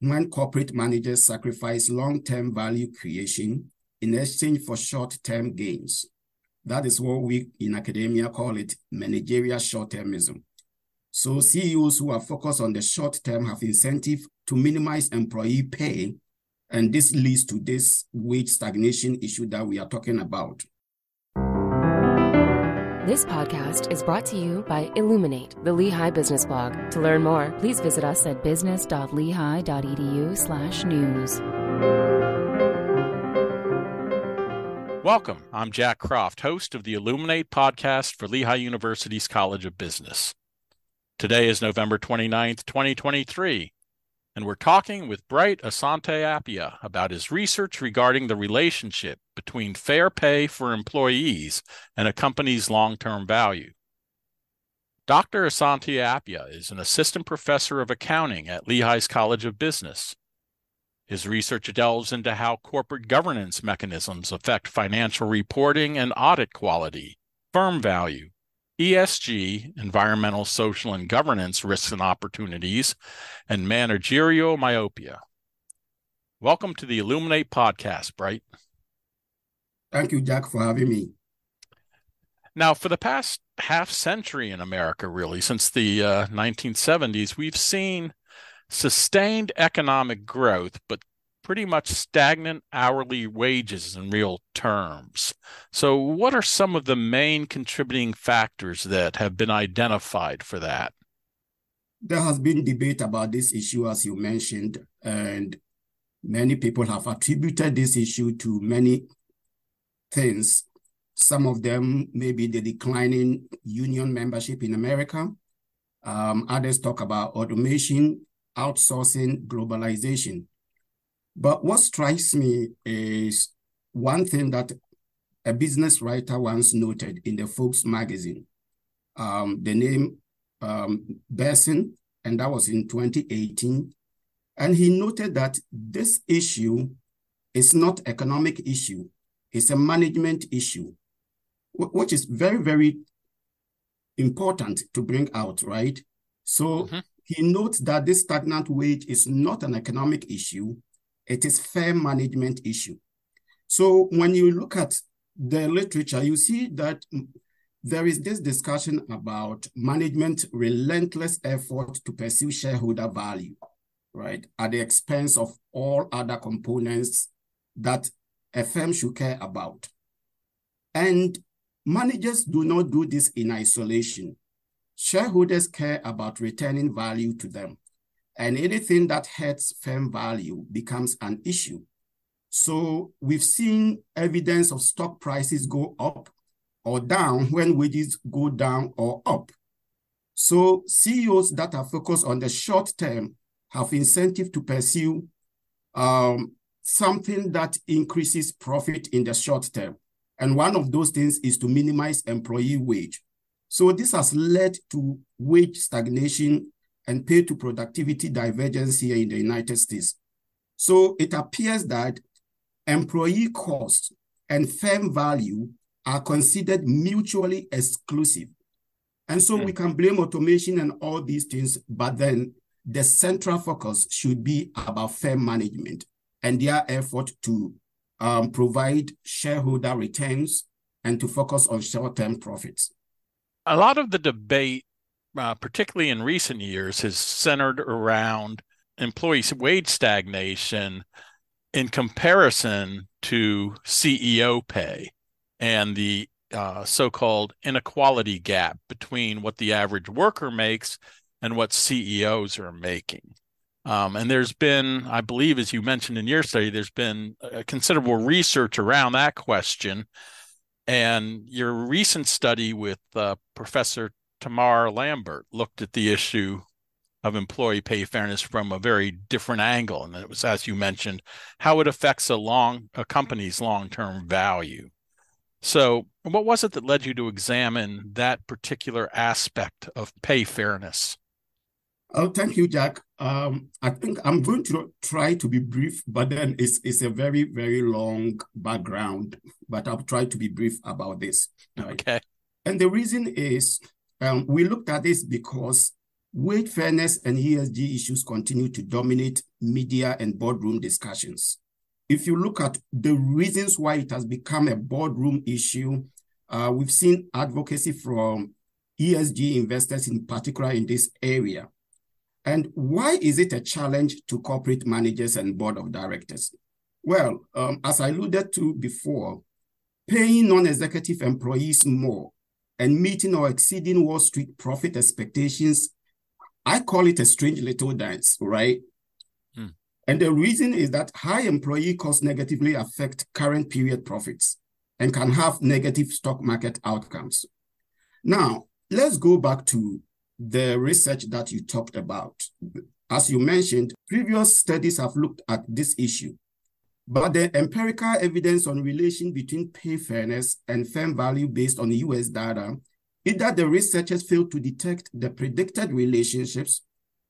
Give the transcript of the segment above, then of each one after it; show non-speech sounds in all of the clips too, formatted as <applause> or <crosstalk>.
when corporate managers sacrifice long-term value creation in exchange for short-term gains. That is what we in academia call it managerial short-termism. So CEOs who are focused on the short term have incentive to minimize employee pay, and this leads to this wage stagnation issue that we are talking about. This podcast is brought to you by Illuminate, the Lehigh Business Blog. To learn more, please visit us at business.lehigh.edu/news. Welcome. I'm Jack Croft, host of the Illuminate podcast for Lehigh University's College of Business. Today is November 29th, 2023, and we're talking with Bright Asante Appiah about his research regarding the relationship between fair pay for employees and a company's long term value. Dr. Asante Appiah is an assistant professor of accounting at Lehigh's College of Business. His research delves into how corporate governance mechanisms affect financial reporting and audit quality, firm value, ESG, environmental, social, and governance risks and opportunities, and managerial myopia. Welcome to the Illuminate podcast, Bright. Thank you, Jack, for having me. Now, for the past half century in America, really, since the uh, 1970s, we've seen sustained economic growth, but pretty much stagnant hourly wages in real terms. So, what are some of the main contributing factors that have been identified for that? There has been debate about this issue, as you mentioned, and many people have attributed this issue to many things. Some of them may be the declining union membership in America. Um, others talk about automation outsourcing, globalization. But what strikes me is one thing that a business writer once noted in the Forbes magazine. Um, the name um, Bersin, and that was in 2018. And he noted that this issue is not economic issue, it's a management issue, which is very, very important to bring out, right? So mm-hmm. He notes that this stagnant wage is not an economic issue, it is fair management issue. So when you look at the literature, you see that there is this discussion about management relentless effort to pursue shareholder value, right, at the expense of all other components that a firm should care about. And managers do not do this in isolation shareholders care about returning value to them. And anything that hurts firm value becomes an issue. So we've seen evidence of stock prices go up or down when wages go down or up. So CEOs that are focused on the short term have incentive to pursue um, something that increases profit in the short term. And one of those things is to minimize employee wage. So this has led to wage stagnation and pay to productivity divergence here in the United States. So it appears that employee costs and firm value are considered mutually exclusive. And so mm. we can blame automation and all these things, but then the central focus should be about firm management and their effort to um, provide shareholder returns and to focus on short-term profits a lot of the debate, uh, particularly in recent years, has centered around employee wage stagnation in comparison to CEO pay and the uh, so called inequality gap between what the average worker makes and what CEOs are making. Um, and there's been, I believe, as you mentioned in your study, there's been considerable research around that question. And your recent study with uh, Professor Tamara Lambert looked at the issue of employee pay fairness from a very different angle, and it was, as you mentioned, how it affects a long a company's long-term value. So, what was it that led you to examine that particular aspect of pay fairness? Oh, thank you, Jack. Um, I think I'm going to try to be brief, but then it's it's a very very long background. But I'll try to be brief about this. Right? Okay. And the reason is um, we looked at this because wage fairness and ESG issues continue to dominate media and boardroom discussions. If you look at the reasons why it has become a boardroom issue, uh, we've seen advocacy from ESG investors in particular in this area. And why is it a challenge to corporate managers and board of directors? Well, um, as I alluded to before, paying non-executive employees more and meeting or exceeding Wall Street profit expectations, I call it a strange little dance, right? Hmm. And the reason is that high employee costs negatively affect current period profits and can have negative stock market outcomes. Now, let's go back to the research that you talked about. As you mentioned, previous studies have looked at this issue, but the empirical evidence on relation between pay fairness and firm value based on the US data is that the researchers failed to detect the predicted relationships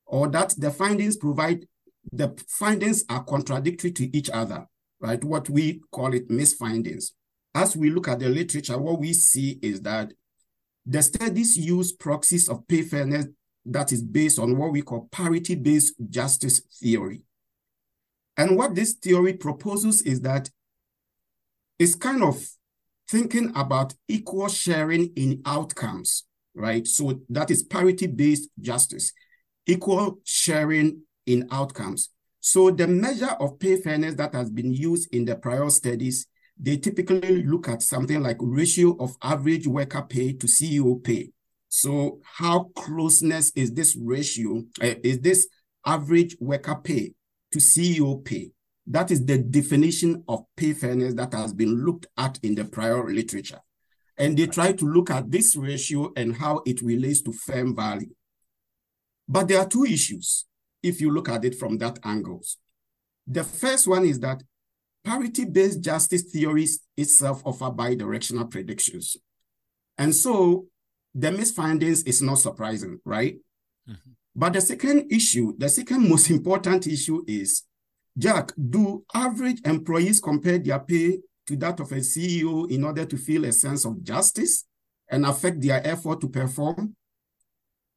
or that the findings provide, the findings are contradictory to each other, right? What we call it misfindings. As we look at the literature, what we see is that the studies use proxies of pay fairness that is based on what we call parity-based justice theory. And what this theory proposes is that it's kind of thinking about equal sharing in outcomes, right? So that is parity-based justice, equal sharing in outcomes. So the measure of pay fairness that has been used in the prior studies they typically look at something like ratio of average worker pay to CEO pay. So how closeness is this ratio, uh, is this average worker pay to CEO pay? That is the definition of pay fairness that has been looked at in the prior literature. And they try to look at this ratio and how it relates to firm value. But there are two issues if you look at it from that angles. The first one is that Parity-based justice theories itself offer bidirectional predictions. And so the misfindings is not surprising, right? Mm-hmm. But the second issue, the second most important issue is, Jack, do average employees compare their pay to that of a CEO in order to feel a sense of justice and affect their effort to perform?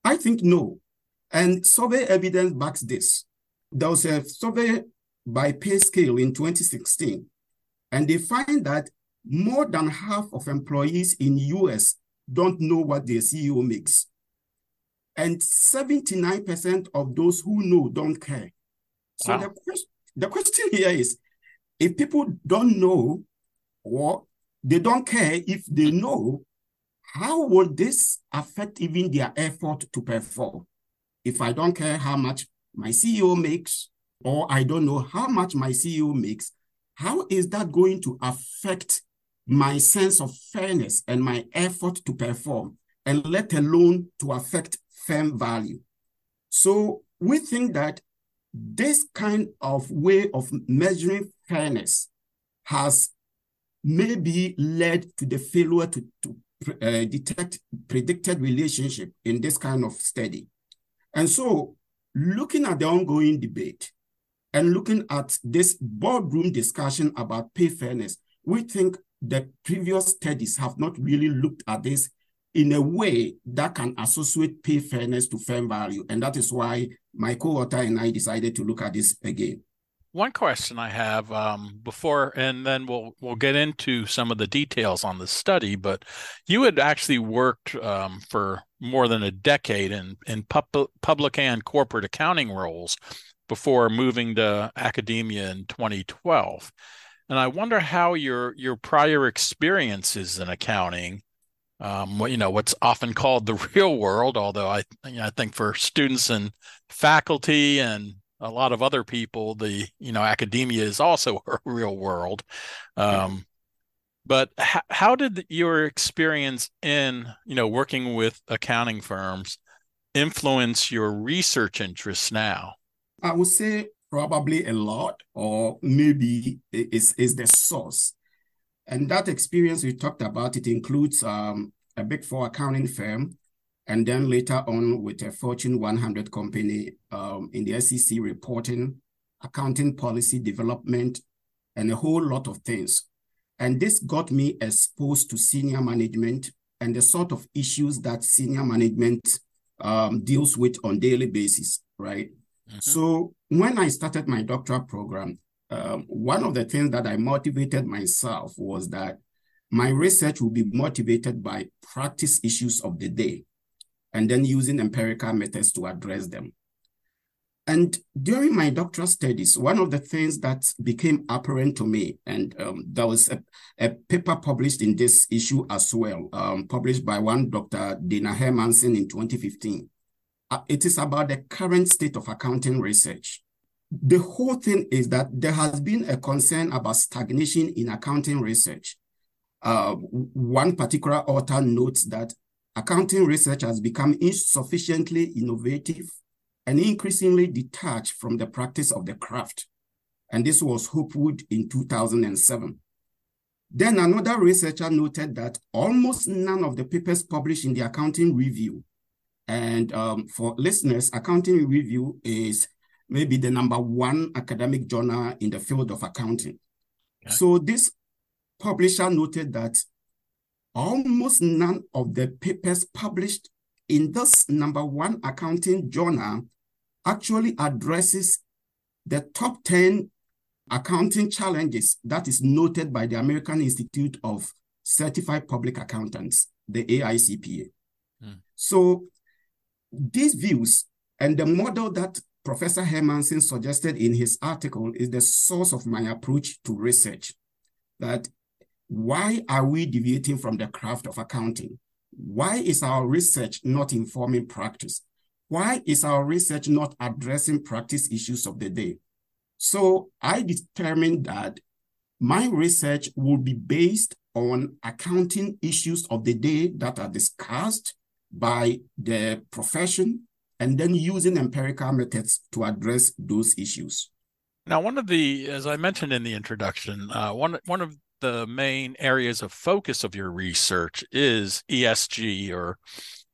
I think no. And survey evidence backs this. There was a survey by PayScale in 2016, and they find that more than half of employees in US don't know what their CEO makes. And 79% of those who know don't care. So wow. the, question, the question here is, if people don't know or they don't care if they know, how will this affect even their effort to perform? If I don't care how much my CEO makes, or I don't know how much my CEO makes, how is that going to affect my sense of fairness and my effort to perform, and let alone to affect firm value? So we think that this kind of way of measuring fairness has maybe led to the failure to, to uh, detect predicted relationship in this kind of study. And so looking at the ongoing debate, and looking at this boardroom discussion about pay fairness, we think the previous studies have not really looked at this in a way that can associate pay fairness to firm value. And that is why my co-author and I decided to look at this again. One question I have um, before, and then we'll we'll get into some of the details on the study. But you had actually worked um, for more than a decade in in pub- public and corporate accounting roles, before moving to academia in 2012. And I wonder how your your prior experiences in accounting, um, what you know, what's often called the <laughs> real world, although I you know, I think for students and faculty and a lot of other people, the you know academia is also <laughs> a real world. Um, but h- how did your experience in you know working with accounting firms influence your research interests now? I would say probably a lot, or maybe is is the source. And that experience we talked about, it includes um, a big four accounting firm, and then later on with a Fortune 100 company um, in the SEC reporting, accounting policy development, and a whole lot of things. And this got me exposed to senior management and the sort of issues that senior management um, deals with on daily basis, right? Mm-hmm. So when I started my doctoral program, um, one of the things that I motivated myself was that my research will be motivated by practice issues of the day and then using empirical methods to address them. And during my doctoral studies, one of the things that became apparent to me, and um, there was a, a, paper published in this issue as well, um, published by one Dr. Dana Hermanson in 2015. Uh, it is about the current state of accounting research. The whole thing is that there has been a concern about stagnation in accounting research. Uh, one particular author notes that accounting research has become insufficiently innovative and increasingly detached from the practice of the craft. And this was Hopwood in 2007. Then another researcher noted that almost none of the papers published in the Accounting Review, and um, for listeners, Accounting Review is maybe the number one academic journal in the field of accounting. Okay. So this publisher noted that almost none of the papers published in this number one accounting journal actually addresses the top 10 accounting challenges that is noted by the American Institute of Certified Public Accountants, the AICPA. Mm. So these views and the model that Professor Hermanson suggested in his article is the source of my approach to research. That why are we deviating from the craft of accounting? Why is our research not informing practice? Why is our research not addressing practice issues of the day? So I determined that my research will be based on accounting issues of the day that are discussed by the profession and then using empirical methods to address those issues. Now, one of the, as I mentioned in the introduction, uh, one one of the main areas of focus of your research is ESG or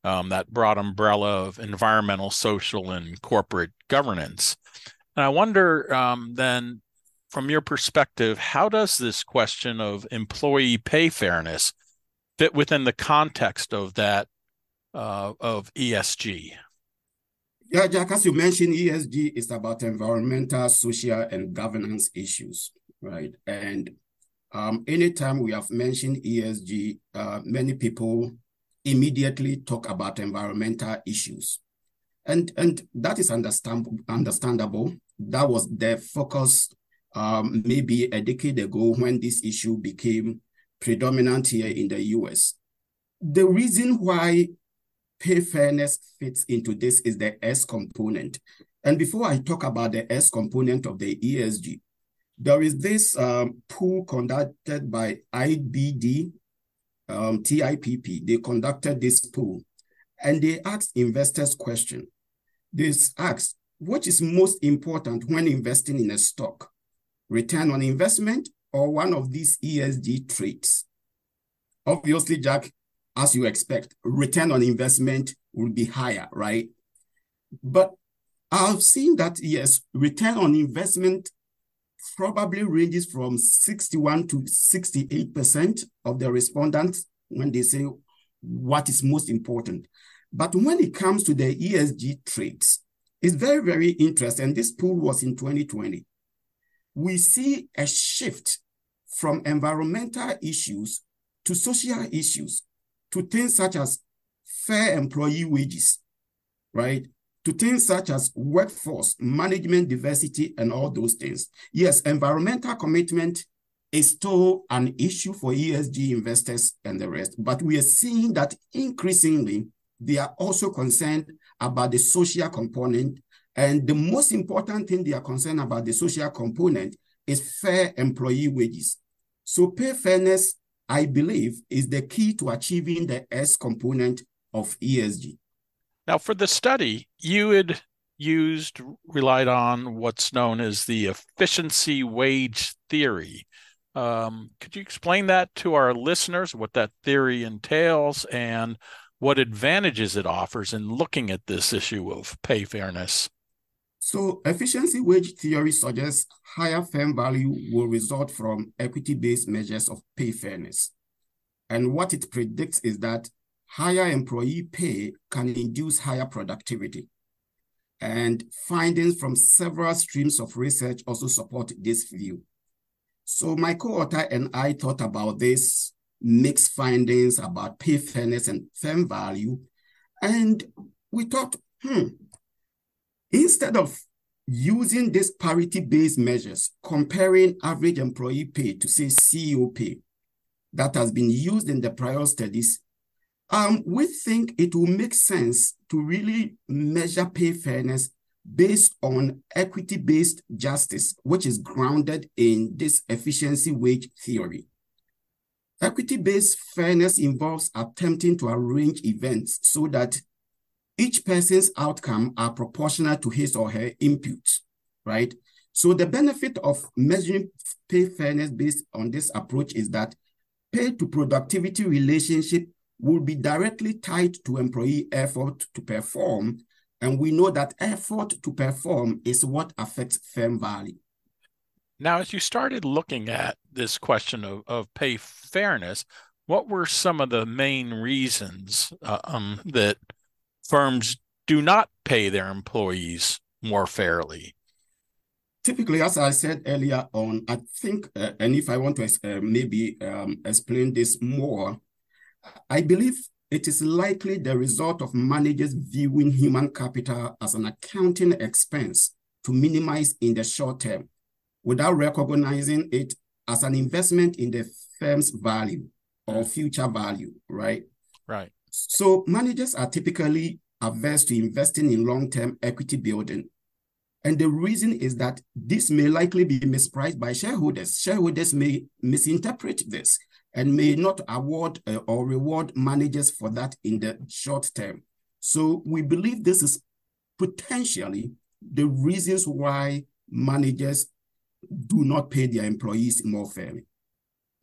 um, that broad umbrella of environmental, social, and corporate governance. And I wonder um, then, from your perspective, how does this question of employee pay fairness fit within the context of that uh, of ESG? Yeah, Jack, as you mentioned, ESG is about environmental, social, and governance issues, right? And um, anytime we have mentioned ESG, uh, many people immediately talk about environmental issues. And, and that is understand, understandable. That was the focus um, maybe a decade ago when this issue became predominant here in the US. The reason why pay fairness fits into this is the S component. And before I talk about the S component of the ESG, there is this um, pool conducted by IBD, um, TIPP. They conducted this pool and they asked investors question. They asked, what is most important when investing in a stock? Return on investment or one of these ESG traits? Obviously, Jack, as you expect, return on investment will be higher, right? But I've seen that, yes, return on investment probably ranges from 61 to 68% of the respondents when they say what is most important. But when it comes to the ESG traits, it's very, very interesting. This pool was in 2020. We see a shift from environmental issues to social issues to things such as fair employee wages, right? To things such as workforce, management diversity, and all those things. Yes, environmental commitment is still an issue for ESG investors and the rest, but we are seeing that increasingly they are also concerned about the social component. And the most important thing they are concerned about the social component is fair employee wages. So pay fairness I believe is the key to achieving the S component of ESG. Now, for the study, you had used, relied on what's known as the efficiency wage theory. Um, could you explain that to our listeners, what that theory entails, and what advantages it offers in looking at this issue of pay fairness? So efficiency wage theory suggests higher firm value will result from equity-based measures of pay fairness. And what it predicts is that higher employee pay can induce higher productivity. And findings from several streams of research also support this view. So my co-author and I thought about this mixed findings about pay fairness and firm value. And we thought, hmm, instead of using these parity-based measures, comparing average employee pay to say CEO pay that has been used in the prior studies, um, we think it will make sense to really measure pay fairness based on equity-based justice, which is grounded in this efficiency wage theory. Equity-based fairness involves attempting to arrange events so that each person's outcome are proportional to his or her input, right? So the benefit of measuring pay fairness based on this approach is that pay to productivity relationship will be directly tied to employee effort to perform and we know that effort to perform is what affects firm value. Now, as you started looking at this question of, of pay fairness, what were some of the main reasons uh, um, that firms do not pay their employees more fairly? Typically, as I said earlier on, I think, uh, and if I want to uh, maybe um, explain this more, I believe it is likely the result of managers viewing human capital as an accounting expense to minimize in the short term without recognizing it as an investment in the firm's value or future value, right? Right. So managers are typically averse to investing in long-term equity building. And the reason is that this may likely be mispriced by shareholders. Shareholders may misinterpret this and may not award uh, or reward managers for that in the short term. So we believe this is potentially the reasons why managers do not pay their employees more fairly.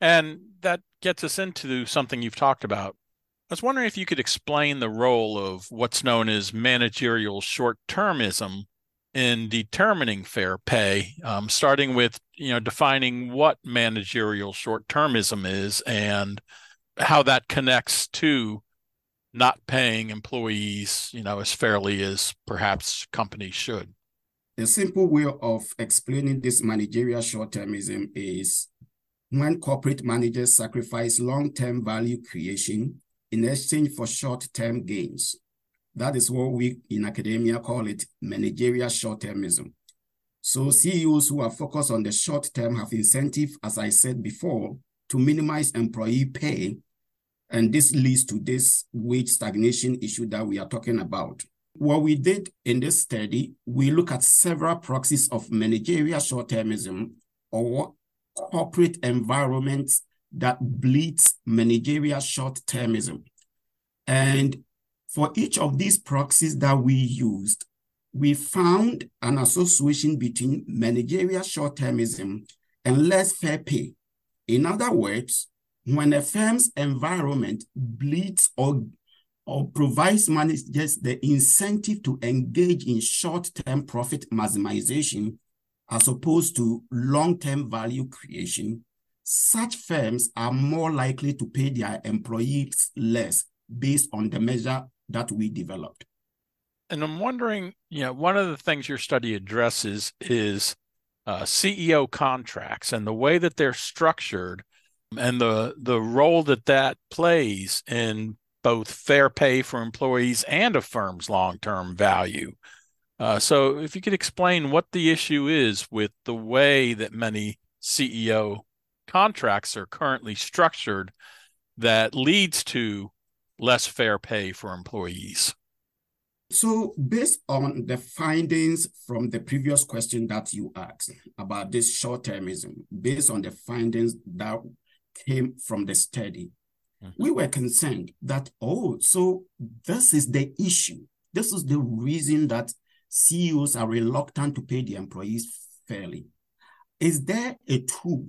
And that gets us into something you've talked about. I was wondering if you could explain the role of what's known as managerial short termism in determining fair pay, um, starting with you know defining what managerial short-termism is and how that connects to not paying employees you know as fairly as perhaps companies should. The simple way of explaining this managerial short-termism is when corporate managers sacrifice long-term value creation in exchange for short-term gains. That is what we in academia call it managerial short-termism. So CEOs who are focused on the short term have incentive, as I said before, to minimize employee pay. And this leads to this wage stagnation issue that we are talking about. What we did in this study, we look at several proxies of managerial short-termism or corporate environments that bleeds managerial short-termism. And for each of these proxies that we used, we found an association between managerial short-termism and less fair pay. In other words, when a firm's environment bleeds or, or provides managers the incentive to engage in short-term profit maximization as opposed to long-term value creation, such firms are more likely to pay their employees less based on the measure that we developed. And I'm wondering, you know, one of the things your study addresses is uh, CEO contracts and the way that they're structured and the the role that that plays in both fair pay for employees and a firm's long-term value. Uh, so if you could explain what the issue is with the way that many CEO contracts are currently structured that leads to less fair pay for employees? So, based on the findings from the previous question that you asked about this short termism, based on the findings that came from the study, mm-hmm. we were concerned that, oh, so this is the issue. This is the reason that CEOs are reluctant to pay the employees fairly. Is there a tool,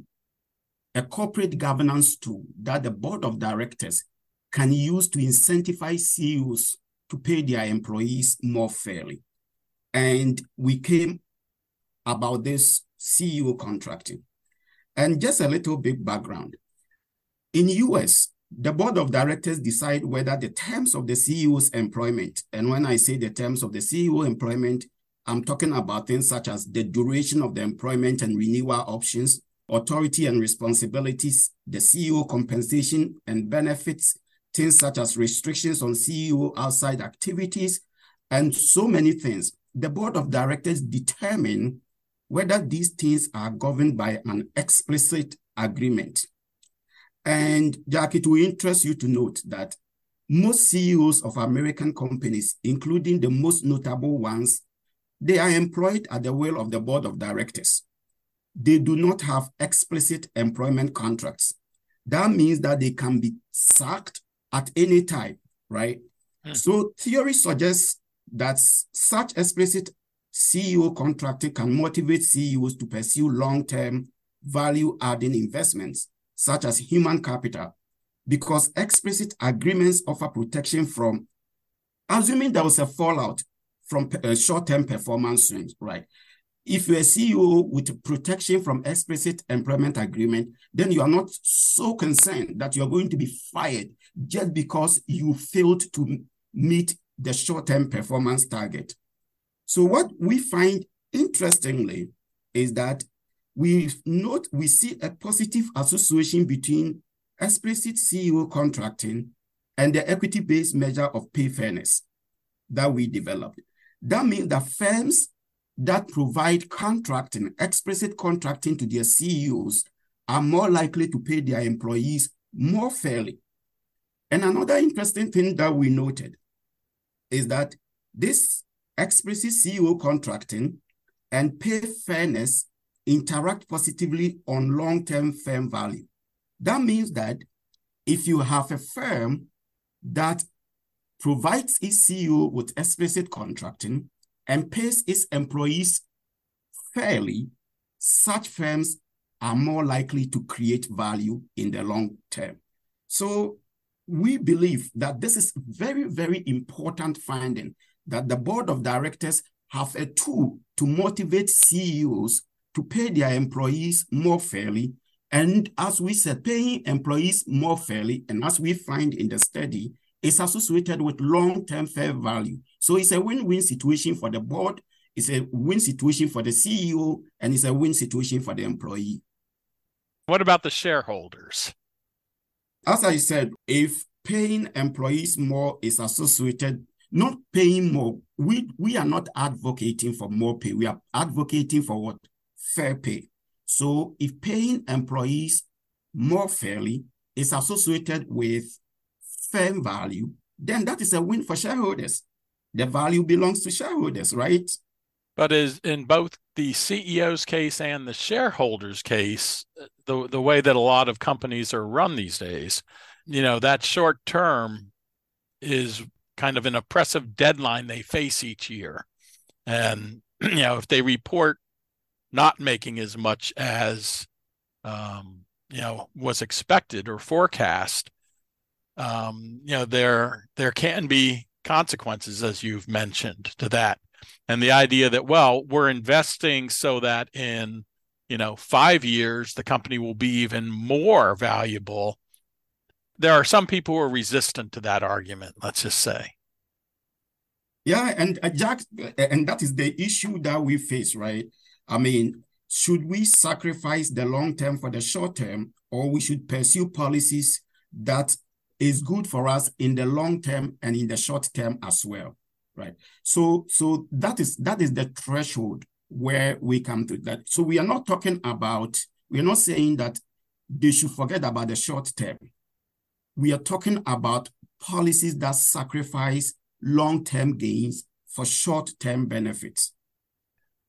a corporate governance tool that the board of directors can use to incentivize CEOs to pay their employees more fairly. And we came about this CEO contracting. And just a little bit background. In US, the board of directors decide whether the terms of the CEO's employment, and when I say the terms of the CEO employment, I'm talking about things such as the duration of the employment and renewal options, authority and responsibilities, the CEO compensation and benefits, things such as restrictions on CEO outside activities, and so many things. The board of directors determine whether these things are governed by an explicit agreement. And Jack, it will interest you to note that most CEOs of American companies, including the most notable ones, they are employed at the will of the board of directors. They do not have explicit employment contracts. That means that they can be sacked at any time, right? Mm. So theory suggests that such explicit CEO contracting can motivate CEOs to pursue long-term value-adding investments, such as human capital, because explicit agreements offer protection from, assuming there was a fallout from uh, short-term performance swings, right? If you're a CEO with protection from explicit employment agreement, then you are not so concerned that you're going to be fired just because you failed to meet the short-term performance target. So what we find interestingly is that we note we see a positive association between explicit CEO contracting and the equity-based measure of pay fairness that we developed. That means that firms that provide contracting, explicit contracting to their CEOs are more likely to pay their employees more fairly. And another interesting thing that we noted is that this explicit CEO contracting and pay fairness interact positively on long-term firm value. That means that if you have a firm that provides its CEO with explicit contracting and pays its employees fairly, such firms are more likely to create value in the long term. So we believe that this is very, very important finding that the board of directors have a tool to motivate CEOs to pay their employees more fairly. And as we said, paying employees more fairly, and as we find in the study, is associated with long-term fair value. So it's a win-win situation for the board, it's a win situation for the CEO, and it's a win situation for the employee. What about the shareholders? As I said, if paying employees more is associated, not paying more, we, we are not advocating for more pay. We are advocating for what? Fair pay. So if paying employees more fairly is associated with firm value, then that is a win for shareholders. The value belongs to shareholders, right? But is in both the CEO's case and the shareholders' case, the the way that a lot of companies are run these days, you know, that short term is kind of an oppressive deadline they face each year. And <clears throat> you know, if they report not making as much as um, you know was expected or forecast, um, you know, there there can be consequences, as you've mentioned, to that. And the idea that well we're investing so that in you know 5 years the company will be even more valuable. There are some people who are resistant to that argument let's just say. Yeah and uh, jack and that is the issue that we face right? I mean should we sacrifice the long term for the short term or we should pursue policies that is good for us in the long term and in the short term as well right? So, so that is that is the threshold where we come to that. So we are not talking about, we are not saying that they should forget about the short term. We are talking about policies that sacrifice long-term gains for short-term benefits.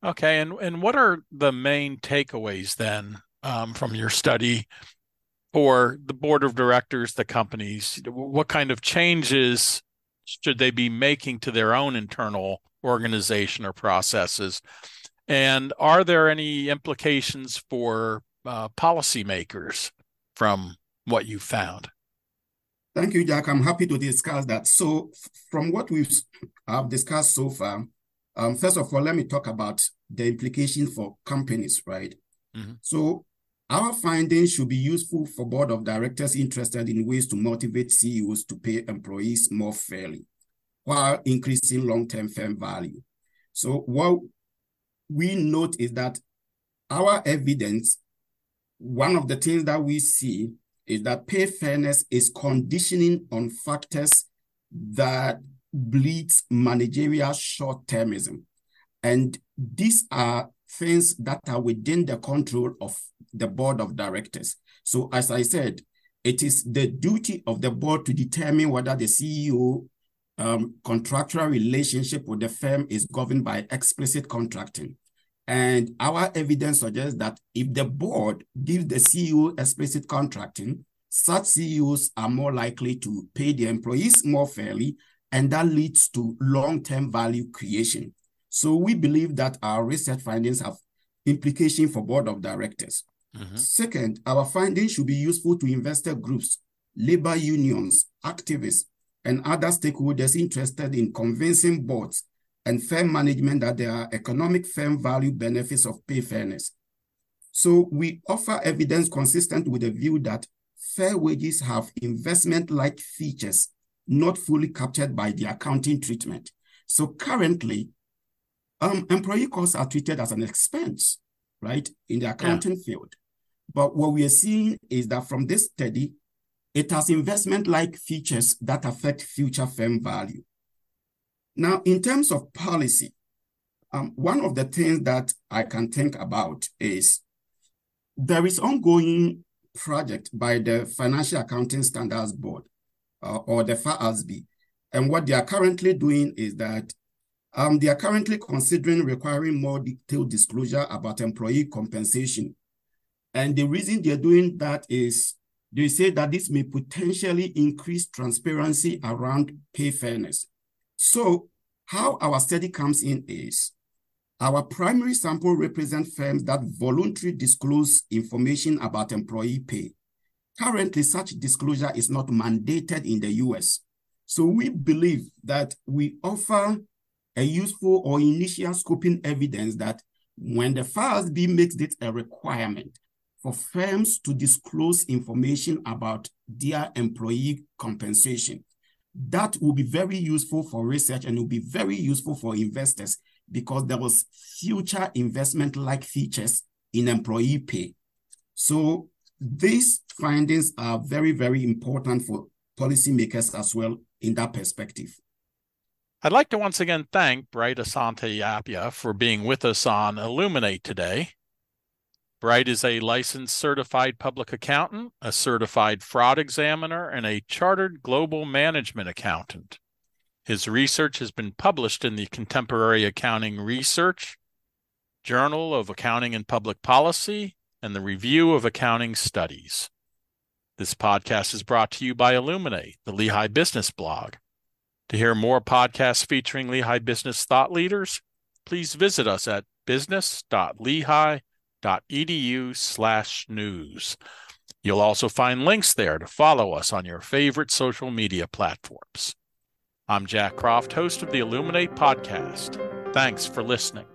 Okay, and and what are the main takeaways then um, from your study for the board of directors, the companies? What kind of changes should they be making to their own internal organization or processes? And are there any implications for uh, policymakers from what you found? Thank you, Jack. I'm happy to discuss that. So, from what we've have discussed so far, um, first of all, let me talk about the implication for companies, right? Mm-hmm. So, our findings should be useful for board of directors interested in ways to motivate CEOs to pay employees more fairly while increasing long-term firm value. So what we note is that our evidence, one of the things that we see is that pay fairness is conditioning on factors that bleeds managerial short-termism. And these are things that are within the control of the board of directors. So as I said, it is the duty of the board to determine whether the CEO um, contractual relationship with the firm is governed by explicit contracting. And our evidence suggests that if the board gives the CEO explicit contracting, such CEOs are more likely to pay the employees more fairly, and that leads to long-term value creation. So we believe that our research findings have implication for board of directors. Mm-hmm. Second, our findings should be useful to investor groups, labor unions, activists, and other stakeholders interested in convincing boards and firm management that there are economic firm value benefits of pay fairness. So we offer evidence consistent with the view that fair wages have investment-like features not fully captured by the accounting treatment. So currently, um, employee costs are treated as an expense, right, in the accounting yeah. field. But what we are seeing is that from this study, it has investment-like features that affect future firm value. Now, in terms of policy, um, one of the things that I can think about is there is ongoing project by the Financial Accounting Standards Board uh, or the FASB. And what they are currently doing is that um, they are currently considering requiring more detailed disclosure about employee compensation. And the reason they're doing that is they say that this may potentially increase transparency around pay fairness. So how our study comes in is our primary sample represent firms that voluntarily disclose information about employee pay. Currently, such disclosure is not mandated in the US. So we believe that we offer a useful or initial scoping evidence that when the FASB makes it a requirement for firms to disclose information about their employee compensation, that will be very useful for research and will be very useful for investors because there was future investment-like features in employee pay. So these findings are very, very important for policymakers as well in that perspective. I'd like to once again thank Bright Asante Appiah for being with us on Illuminate today. Bright is a licensed certified public accountant, a certified fraud examiner, and a chartered global management accountant. His research has been published in the Contemporary Accounting Research, Journal of Accounting and Public Policy, and the Review of Accounting Studies. This podcast is brought to you by Illuminate, the Lehigh Business Blog. To hear more podcasts featuring Lehigh business thought leaders, please visit us at business.lehigh.edu slash news You'll also find links there to follow us on your favorite social media platforms. I'm Jack Croft, host of the Illuminate podcast. Thanks for listening.